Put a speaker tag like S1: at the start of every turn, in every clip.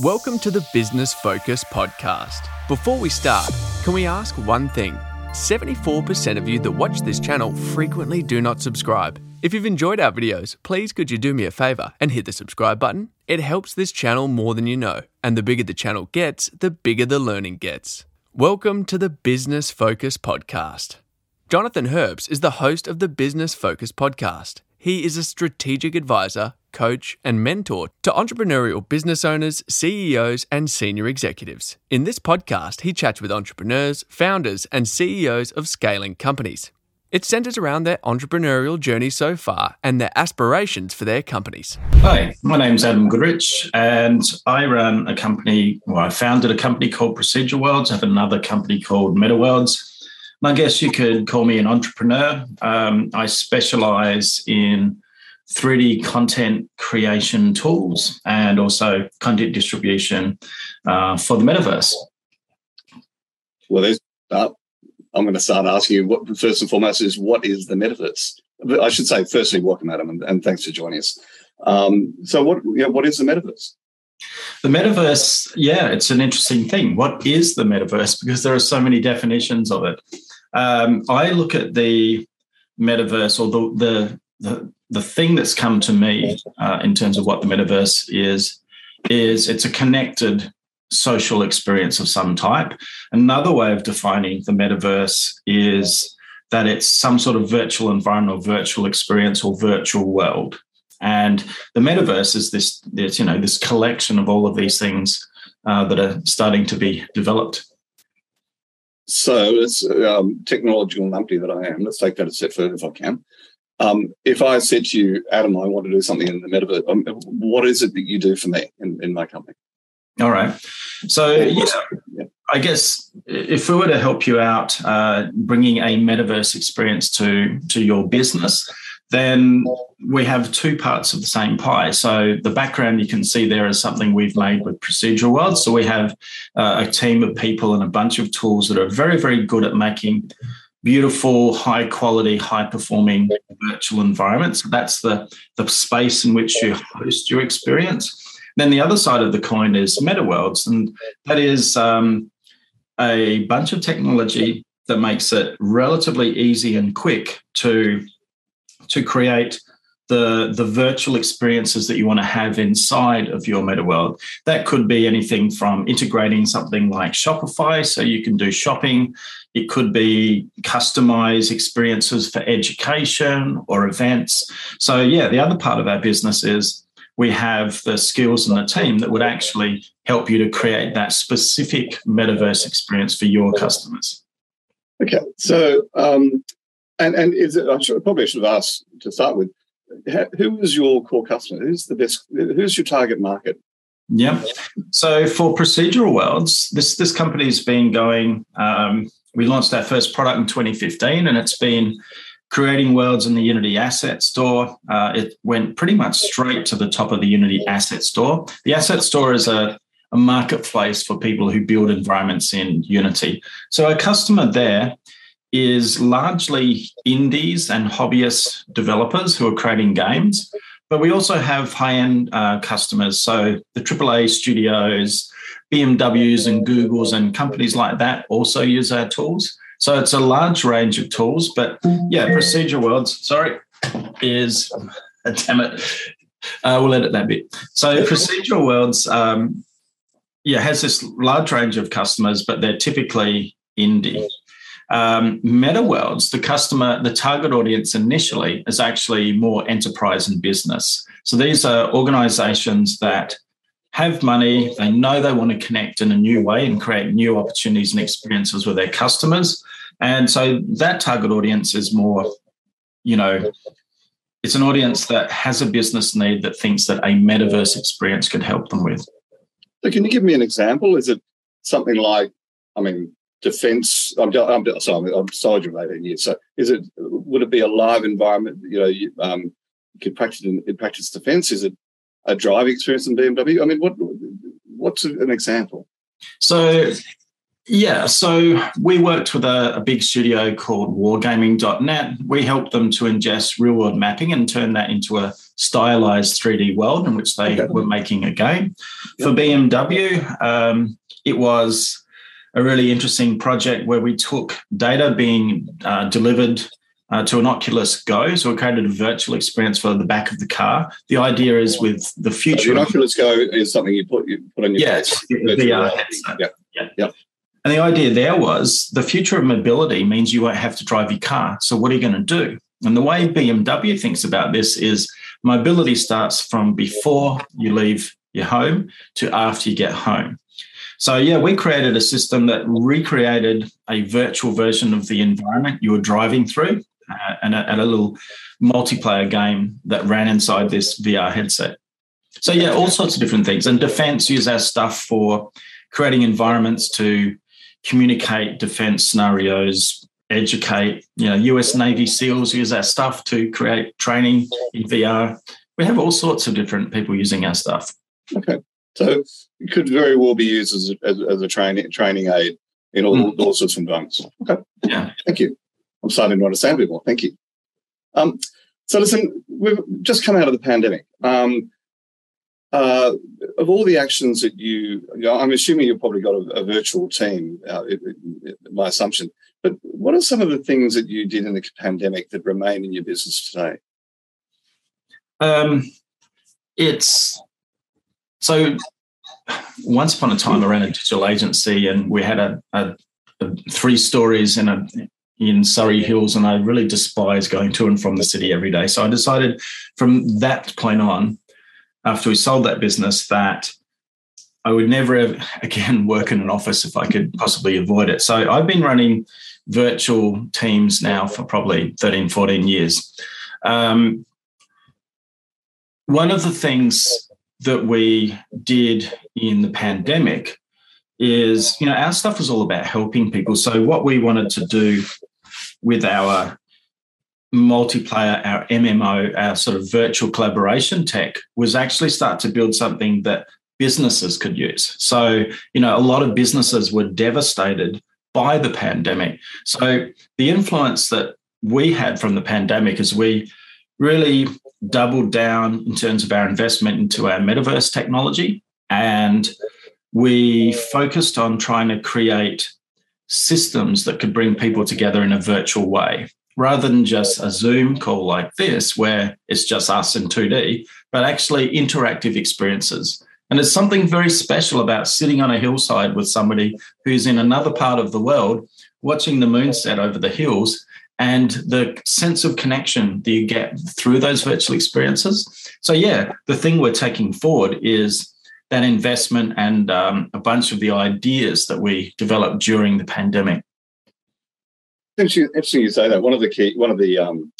S1: Welcome to the Business Focus podcast. Before we start, can we ask one thing? 74% of you that watch this channel frequently do not subscribe. If you've enjoyed our videos, please could you do me a favor and hit the subscribe button? It helps this channel more than you know, and the bigger the channel gets, the bigger the learning gets. Welcome to the Business Focus podcast. Jonathan Herps is the host of the Business Focus podcast. He is a strategic advisor, coach, and mentor to entrepreneurial business owners, CEOs, and senior executives. In this podcast, he chats with entrepreneurs, founders, and CEOs of scaling companies. It centers around their entrepreneurial journey so far and their aspirations for their companies.
S2: Hi, my name's Adam Goodrich, and I run a company. Well, I founded a company called Procedure Worlds. I have another company called MetaWorlds. I guess you could call me an entrepreneur. Um, I specialize in 3D content creation tools and also content distribution uh, for the metaverse.
S3: Well, there's. Uh, I'm going to start asking you. What first and foremost is what is the metaverse? I should say, firstly, welcome, Adam, and, and thanks for joining us. Um, so, what you know, what is the metaverse?
S2: The metaverse, yeah, it's an interesting thing. What is the metaverse? Because there are so many definitions of it. Um, I look at the metaverse or the the the, the thing that's come to me uh, in terms of what the metaverse is is it's a connected social experience of some type. Another way of defining the metaverse is that it's some sort of virtual environment or virtual experience or virtual world. And the metaverse is this, this you know, this collection of all of these things uh, that are starting to be developed.
S3: So, as um, technological numpty that I am, let's take that a step further if I can. Um, if I said to you, Adam, I want to do something in the metaverse, um, what is it that you do for me in, in my company?
S2: All right. So, yeah, I guess if we were to help you out uh, bringing a metaverse experience to to your business, then we have two parts of the same pie. So the background you can see there is something we've made with Procedural World. So we have uh, a team of people and a bunch of tools that are very, very good at making beautiful, high quality, high performing virtual environments. That's the, the space in which you host your experience. Then the other side of the coin is MetaWorlds, and that is um, a bunch of technology that makes it relatively easy and quick to to create the the virtual experiences that you want to have inside of your meta world. That could be anything from integrating something like shopify so you can do shopping. It could be customized experiences for education or events. So yeah the other part of our business is we have the skills and the team that would actually help you to create that specific metaverse experience for your customers.
S3: Okay so um, and and is it? I should, probably should have asked to start with. Who is your core customer? Who's the best? Who's your target market?
S2: Yeah. So for procedural worlds, this this company's been going. Um, we launched our first product in 2015, and it's been creating worlds in the Unity Asset Store. Uh, it went pretty much straight to the top of the Unity Asset Store. The Asset Store is a, a marketplace for people who build environments in Unity. So a customer there is largely indies and hobbyist developers who are creating games. But we also have high end uh, customers. So the AAA studios, BMWs and Googles and companies like that also use our tools. So it's a large range of tools. But yeah, Procedure Worlds, sorry, is, damn it, uh, we'll edit that bit. So Procedural Worlds, um, yeah, has this large range of customers, but they're typically indie. Um, MetaWorlds, the customer, the target audience initially is actually more enterprise and business. So these are organizations that have money, they know they want to connect in a new way and create new opportunities and experiences with their customers. And so that target audience is more, you know, it's an audience that has a business need that thinks that a metaverse experience could help them with.
S3: So, can you give me an example? Is it something like, I mean, defence. I'm, I'm sorry, I'm soldier of 18 years. So is it would it be a live environment? You know, you, um, you could practice in, practice defence. Is it a driving experience in BMW? I mean, what what's an example?
S2: So Yeah, so we worked with a, a, big studio called wargaming.net. We helped them to ingest real world mapping and turn that into a stylized 3D world in which they okay. were making a game. Yep. For BMW, um, it was a really interesting project where we took data being uh, delivered uh, to an Oculus Go. So we created a virtual experience for the back of the car. The idea is with the future. So
S3: Oculus Go is something you put you put on your
S2: yeah, face. VR headset. Yeah. yeah. yeah. And the idea there was the future of mobility means you won't have to drive your car. So what are you going to do? And the way BMW thinks about this is mobility starts from before you leave your home to after you get home. So, yeah, we created a system that recreated a virtual version of the environment you were driving through uh, and, a, and a little multiplayer game that ran inside this VR headset. So, yeah, all sorts of different things. And defense use our stuff for creating environments to communicate defense scenarios, educate. You know, US Navy SEALs use our stuff to create training in VR. We have all sorts of different people using our stuff.
S3: Okay. So it could very well be used as a, as, as a training training aid in all, mm. all sorts of environments. Okay.
S2: Yeah.
S3: Thank you. I'm starting to understand a bit more. Thank you. Um, so listen, we've just come out of the pandemic. Um, uh, of all the actions that you, you know, I'm assuming you've probably got a, a virtual team, uh, it, it, my assumption. But what are some of the things that you did in the pandemic that remain in your business today?
S2: Um, it's so once upon a time, I ran a digital agency, and we had a, a, a three stories in a in Surry Hills, and I really despise going to and from the city every day. So I decided from that point on, after we sold that business, that I would never again work in an office if I could possibly avoid it. So I've been running virtual teams now for probably 13, 14 years. Um, one of the things that we did in the pandemic is, you know, our stuff was all about helping people. So what we wanted to do with our multiplayer, our MMO, our sort of virtual collaboration tech was actually start to build something that businesses could use. So, you know, a lot of businesses were devastated by the pandemic. So the influence that we had from the pandemic is we really doubled down in terms of our investment into our metaverse technology. And we focused on trying to create systems that could bring people together in a virtual way rather than just a Zoom call like this, where it's just us in 2D, but actually interactive experiences. And there's something very special about sitting on a hillside with somebody who's in another part of the world, watching the moon set over the hills and the sense of connection that you get through those virtual experiences. So, yeah, the thing we're taking forward is that investment and um, a bunch of the ideas that we developed during the pandemic.
S3: Interesting, you say that. One of the key, one of the um,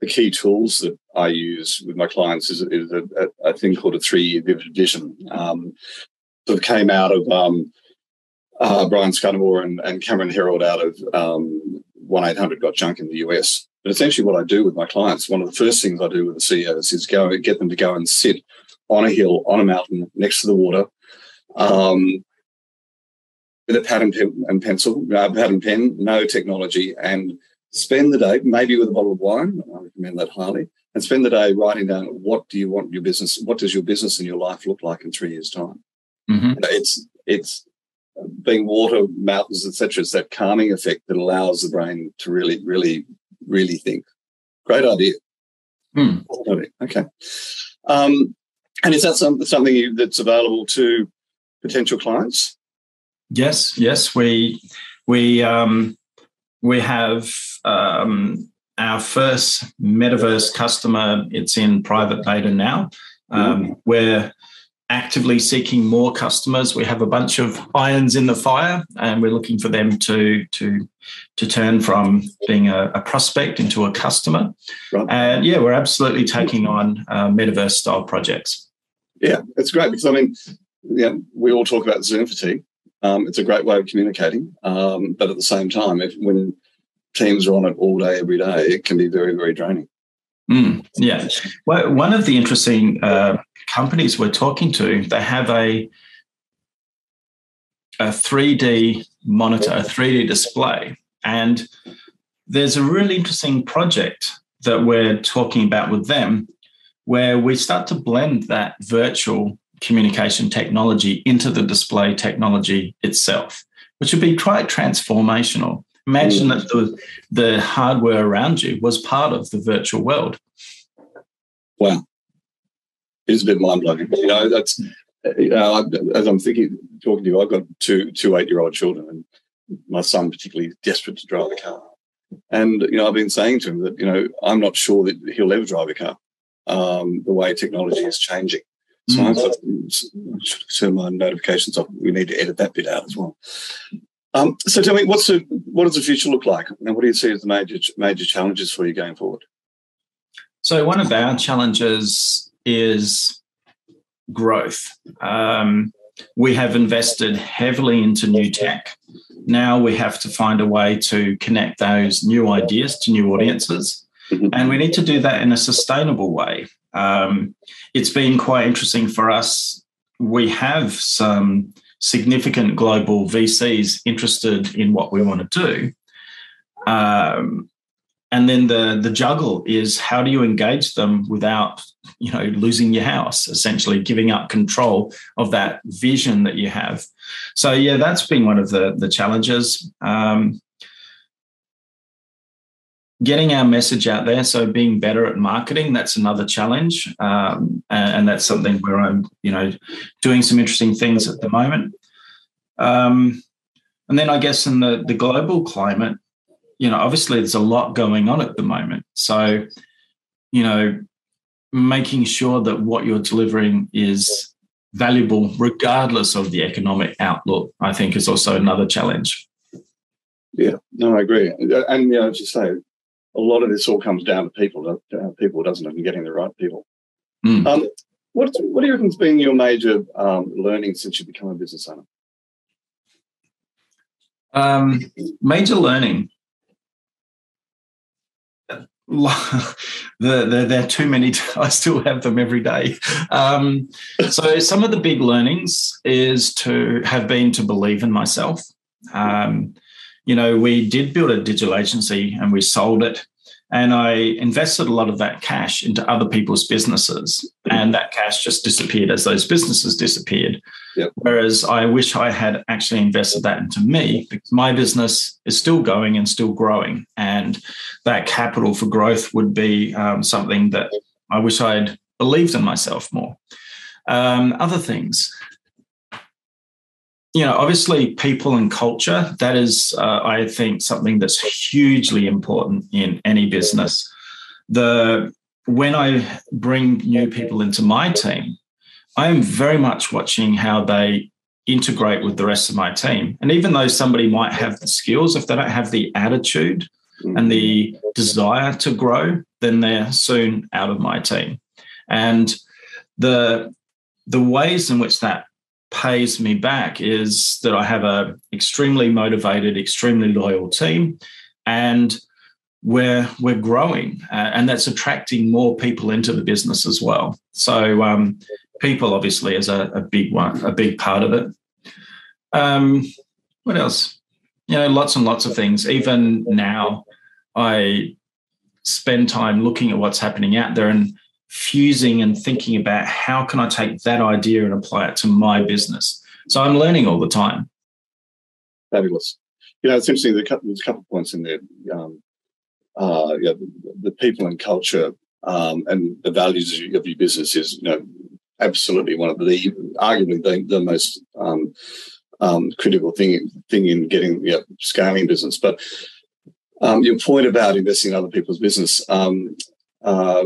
S3: the key tools that I use with my clients is, is a, a, thing called a three-year vision. Um, sort of came out of um, uh, Brian Scudamore and, and Cameron Herold out of um, 1 800 Got Junk in the US. But essentially, what I do with my clients, one of the first things I do with the CEOs is go get them to go and sit on a hill, on a mountain, next to the water, um, with a pad and, pen, and pencil, uh, pad and pen, no technology, and spend the day, maybe with a bottle of wine. I recommend that highly. And spend the day writing down what do you want your business, what does your business and your life look like in three years' time? Mm-hmm. It's it's being water, mountains, etc. It's that calming effect that allows the brain to really, really, really think. Great idea.
S2: Hmm.
S3: Okay. Um, and is that some, something that's available to potential clients?
S2: Yes, yes. We we um, we have um, our first metaverse customer. It's in private beta now. Um, mm-hmm. Where actively seeking more customers. We have a bunch of irons in the fire, and we're looking for them to to to turn from being a, a prospect into a customer. Right. And yeah, we're absolutely taking on uh, metaverse style projects.
S3: Yeah, it's great because I mean, yeah, we all talk about Zoom fatigue. Um, it's a great way of communicating, um, but at the same time, if when teams are on it all day, every day, it can be very, very draining.
S2: Mm, yeah. Well, one of the interesting uh, companies we're talking to, they have a a 3D monitor, a 3D display. And there's a really interesting project that we're talking about with them where we start to blend that virtual communication technology into the display technology itself, which would be quite transformational. Imagine that the, the hardware around you was part of the virtual world.
S3: Wow. It's a bit mind blowing. You know, that's, you know, as I'm thinking, talking to you, I've got two, two eight year old children, and my son, particularly, is desperate to drive a car. And, you know, I've been saying to him that, you know, I'm not sure that he'll ever drive a car um, the way technology is changing. So mm. I've got to turn my notifications off. We need to edit that bit out as well. Um, so tell me, what's the, what does the future look like? And what do you see as the major major challenges for you going forward?
S2: So one of our challenges is growth. Um, we have invested heavily into new tech. Now we have to find a way to connect those new ideas to new audiences. Mm-hmm. And we need to do that in a sustainable way. Um, it's been quite interesting for us. We have some significant global VCs interested in what we want to do. Um, and then the the juggle is how do you engage them without you know losing your house essentially giving up control of that vision that you have so yeah that's been one of the the challenges um, getting our message out there so being better at marketing that's another challenge um, and, that's something where i'm you know doing some interesting things at the moment. Um, and then i guess in the the global climate you know obviously there's a lot going on at the moment. So you know making sure that what you're delivering is valuable regardless of the economic outlook i think is also another challenge.
S3: Yeah no i agree. And you know as you say a lot of this all comes down to people, uh, people doesn't even getting the right people. Mm. Um, what, what do you has been your major um, learning since you become a business owner?
S2: Um, major learning. the, the, there are too many. To, I still have them every day. Um, so some of the big learnings is to have been to believe in myself. Um, you know, we did build a digital agency and we sold it. And I invested a lot of that cash into other people's businesses. And that cash just disappeared as those businesses disappeared. Yep. Whereas I wish I had actually invested that into me because my business is still going and still growing. And that capital for growth would be um, something that I wish I'd believed in myself more. Um, other things you know, obviously, people and culture, that is, uh, I think, something that's hugely important in any business. The when I bring new people into my team, I am very much watching how they integrate with the rest of my team. And even though somebody might have the skills, if they don't have the attitude and the desire to grow, then they're soon out of my team. And the the ways in which that pays me back is that I have a extremely motivated, extremely loyal team, and we're we're growing, uh, and that's attracting more people into the business as well. So um, people obviously is a, a, big one, a big part of it. Um, what else? You know, lots and lots of things. Even now, I spend time looking at what's happening out there and fusing and thinking about how can I take that idea and apply it to my business. So I'm learning all the time.
S3: Fabulous. You know, it's interesting. There's a couple of points in there. Um, uh, yeah, the people and culture um, and the values of your business is, you know, absolutely one of the arguably the, the most um, um, critical thing thing in getting you know, scaling business. But um, your point about investing in other people's business, um, uh,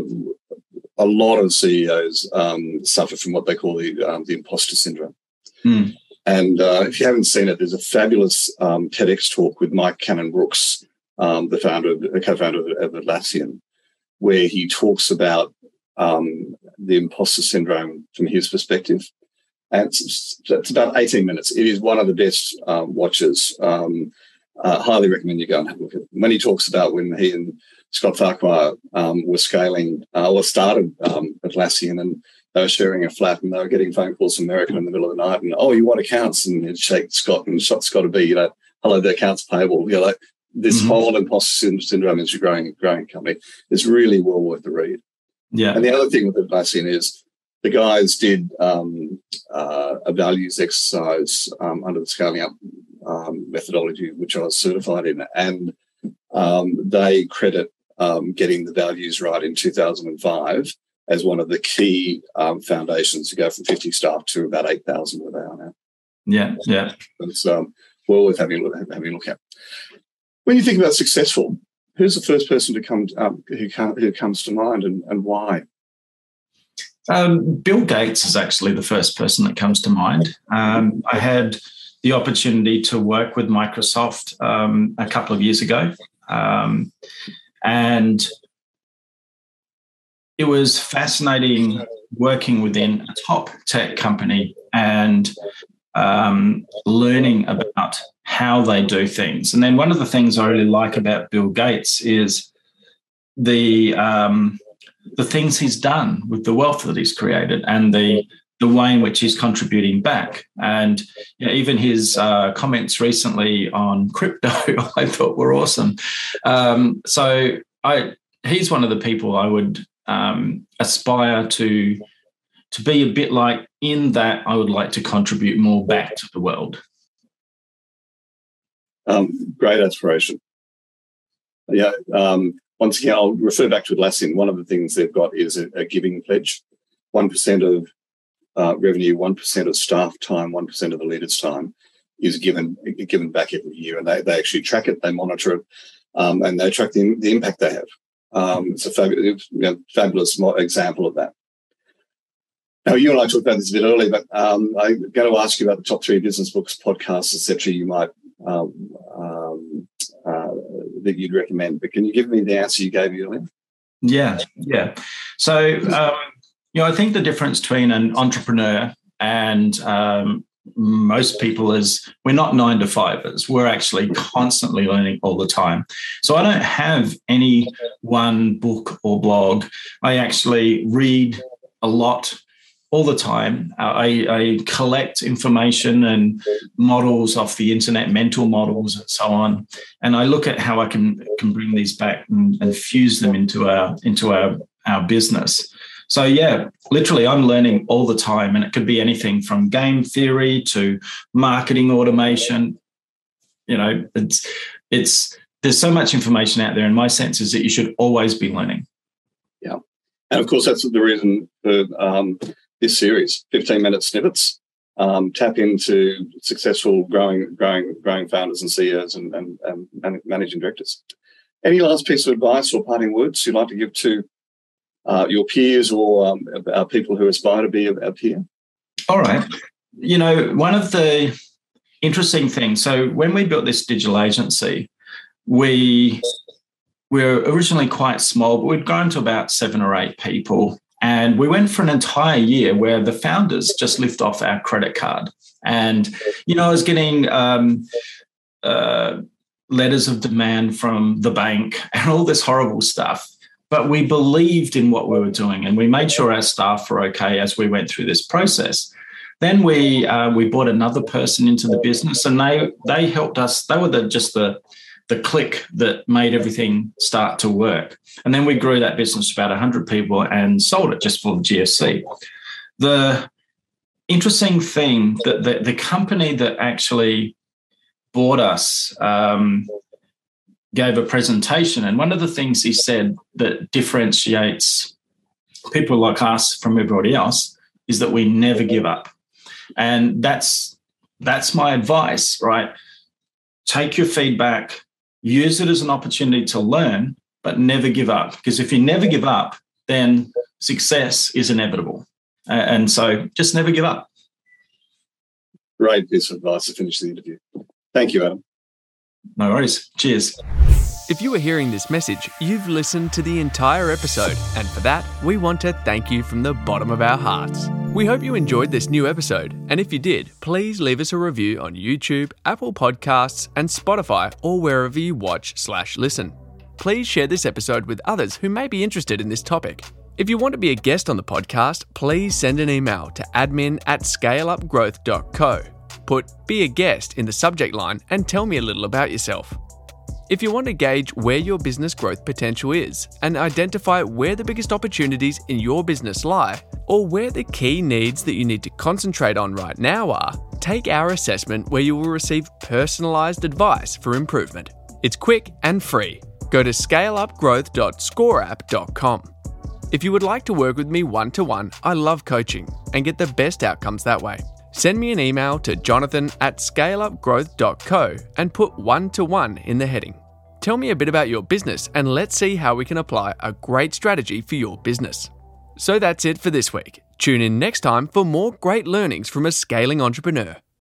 S3: a lot of CEOs um, suffer from what they call the um, the imposter syndrome. Mm. And uh, if you haven't seen it, there's a fabulous um, TEDx talk with Mike Cannon Brooks, um, the founder, the co-founder of, Atlassian, where he talks about um, the imposter syndrome from his perspective. And it's, it's, about 18 minutes. It is one of the best um, watches. Uh, highly recommend you go and have a look at it. When he talks about when he and Scott Farquhar um, were scaling uh, or started um, Atlassian, and they were sharing a flat and they were getting phone calls from America in the middle of the night and oh, you want accounts and shake Scott and Scott's got to be you know hello, the accounts payable. You know, like this mm-hmm. whole imposter syndrome is a growing growing company. It's really well worth the read.
S2: Yeah.
S3: And the other thing with Atlassian is the guys did um, uh, a values exercise um, under the scaling up um, methodology, which I was certified in, and um, they credit um, getting the values right in 2005 as one of the key um, foundations to go from 50 staff to about 8,000 where they are now.
S2: Yeah, yeah.
S3: It's well worth having a look, having a look at. When you think about successful, who's the first person to come um, who, who comes to mind and, and why?
S2: Um, Bill Gates is actually the first person that comes to mind. Um, I had the opportunity to work with Microsoft um, a couple of years ago, um, and it was fascinating working within a top tech company and um, learning about how they do things. And then one of the things I really like about Bill Gates is the um, the things he's done with the wealth that he's created and the the way in which he's contributing back. And you know, even his uh, comments recently on crypto, I thought were awesome. Um, so I he's one of the people I would um, aspire to to be a bit like in that I would like to contribute more back to the world.
S3: Um, great aspiration. Yeah. Um, once again, I'll refer back to Atlassian. One of the things they've got is a, a giving pledge. 1% of uh, revenue, 1% of staff time, 1% of the leader's time is given given back every year. And they, they actually track it, they monitor it, um, and they track the, the impact they have. Um, it's a fabulous, you know, fabulous example of that. Now, you and I talked about this a bit earlier, but um, I'm going to ask you about the top three business books, podcasts, etc. You might um, uh, that you'd recommend. But can you give me the answer you gave earlier?
S2: Yeah, yeah. So, um, you know, I think the difference between an entrepreneur and um, most people is we're not nine to fivers. We're actually constantly learning all the time. So I don't have any one book or blog. I actually read a lot all the time. I, I, collect information and models off the internet, mental models and so on, and I look at how I can can bring these back and, and fuse them into our into our our business. So yeah, literally, I'm learning all the time, and it could be anything from game theory to marketing automation. You know, it's it's there's so much information out there, and my sense is that you should always be learning.
S3: Yeah, and of course that's the reason for um, this series, 15 minute snippets. Um, tap into successful growing, growing, growing founders and CEOs and, and, and, managing directors. Any last piece of advice or parting words you'd like to give to uh, your peers or um, our people who aspire to be a, peer?
S2: All right. You know, one of the interesting things. So when we built this digital agency, we were originally quite small, but we'd grown to about seven or eight people. And we went for an entire year where the founders just lived off our credit card. And, you know, I was getting um, uh, letters of demand from the bank and all this horrible stuff. But we believed in what we were doing and we made sure our staff were okay as we went through this process. Then we uh, we brought another person into the business, and they they helped us. They were the, just the the click that made everything start to work. And then we grew that business to about 100 people and sold it just for the GFC. The interesting thing that the, the company that actually bought us um, gave a presentation, and one of the things he said that differentiates people like us from everybody else is that we never give up. And that's that's my advice, right? Take your feedback, use it as an opportunity to learn, but never give up. Because if you never give up, then success is inevitable. And so just never give up.
S3: Great piece of advice to finish the interview. Thank you, Adam.
S2: No worries. Cheers.
S1: If you are hearing this message, you've listened to the entire episode, and for that, we want to thank you from the bottom of our hearts. We hope you enjoyed this new episode, and if you did, please leave us a review on YouTube, Apple Podcasts, and Spotify, or wherever you watch slash listen. Please share this episode with others who may be interested in this topic. If you want to be a guest on the podcast, please send an email to admin at scaleupgrowth.co. Put Be a Guest in the subject line and tell me a little about yourself. If you want to gauge where your business growth potential is and identify where the biggest opportunities in your business lie, or where the key needs that you need to concentrate on right now are, take our assessment where you will receive personalised advice for improvement. It's quick and free. Go to scaleupgrowth.scoreapp.com. If you would like to work with me one to one, I love coaching and get the best outcomes that way. Send me an email to jonathan at scaleupgrowth.co and put one to one in the heading. Tell me a bit about your business and let's see how we can apply a great strategy for your business. So that's it for this week. Tune in next time for more great learnings from a scaling entrepreneur.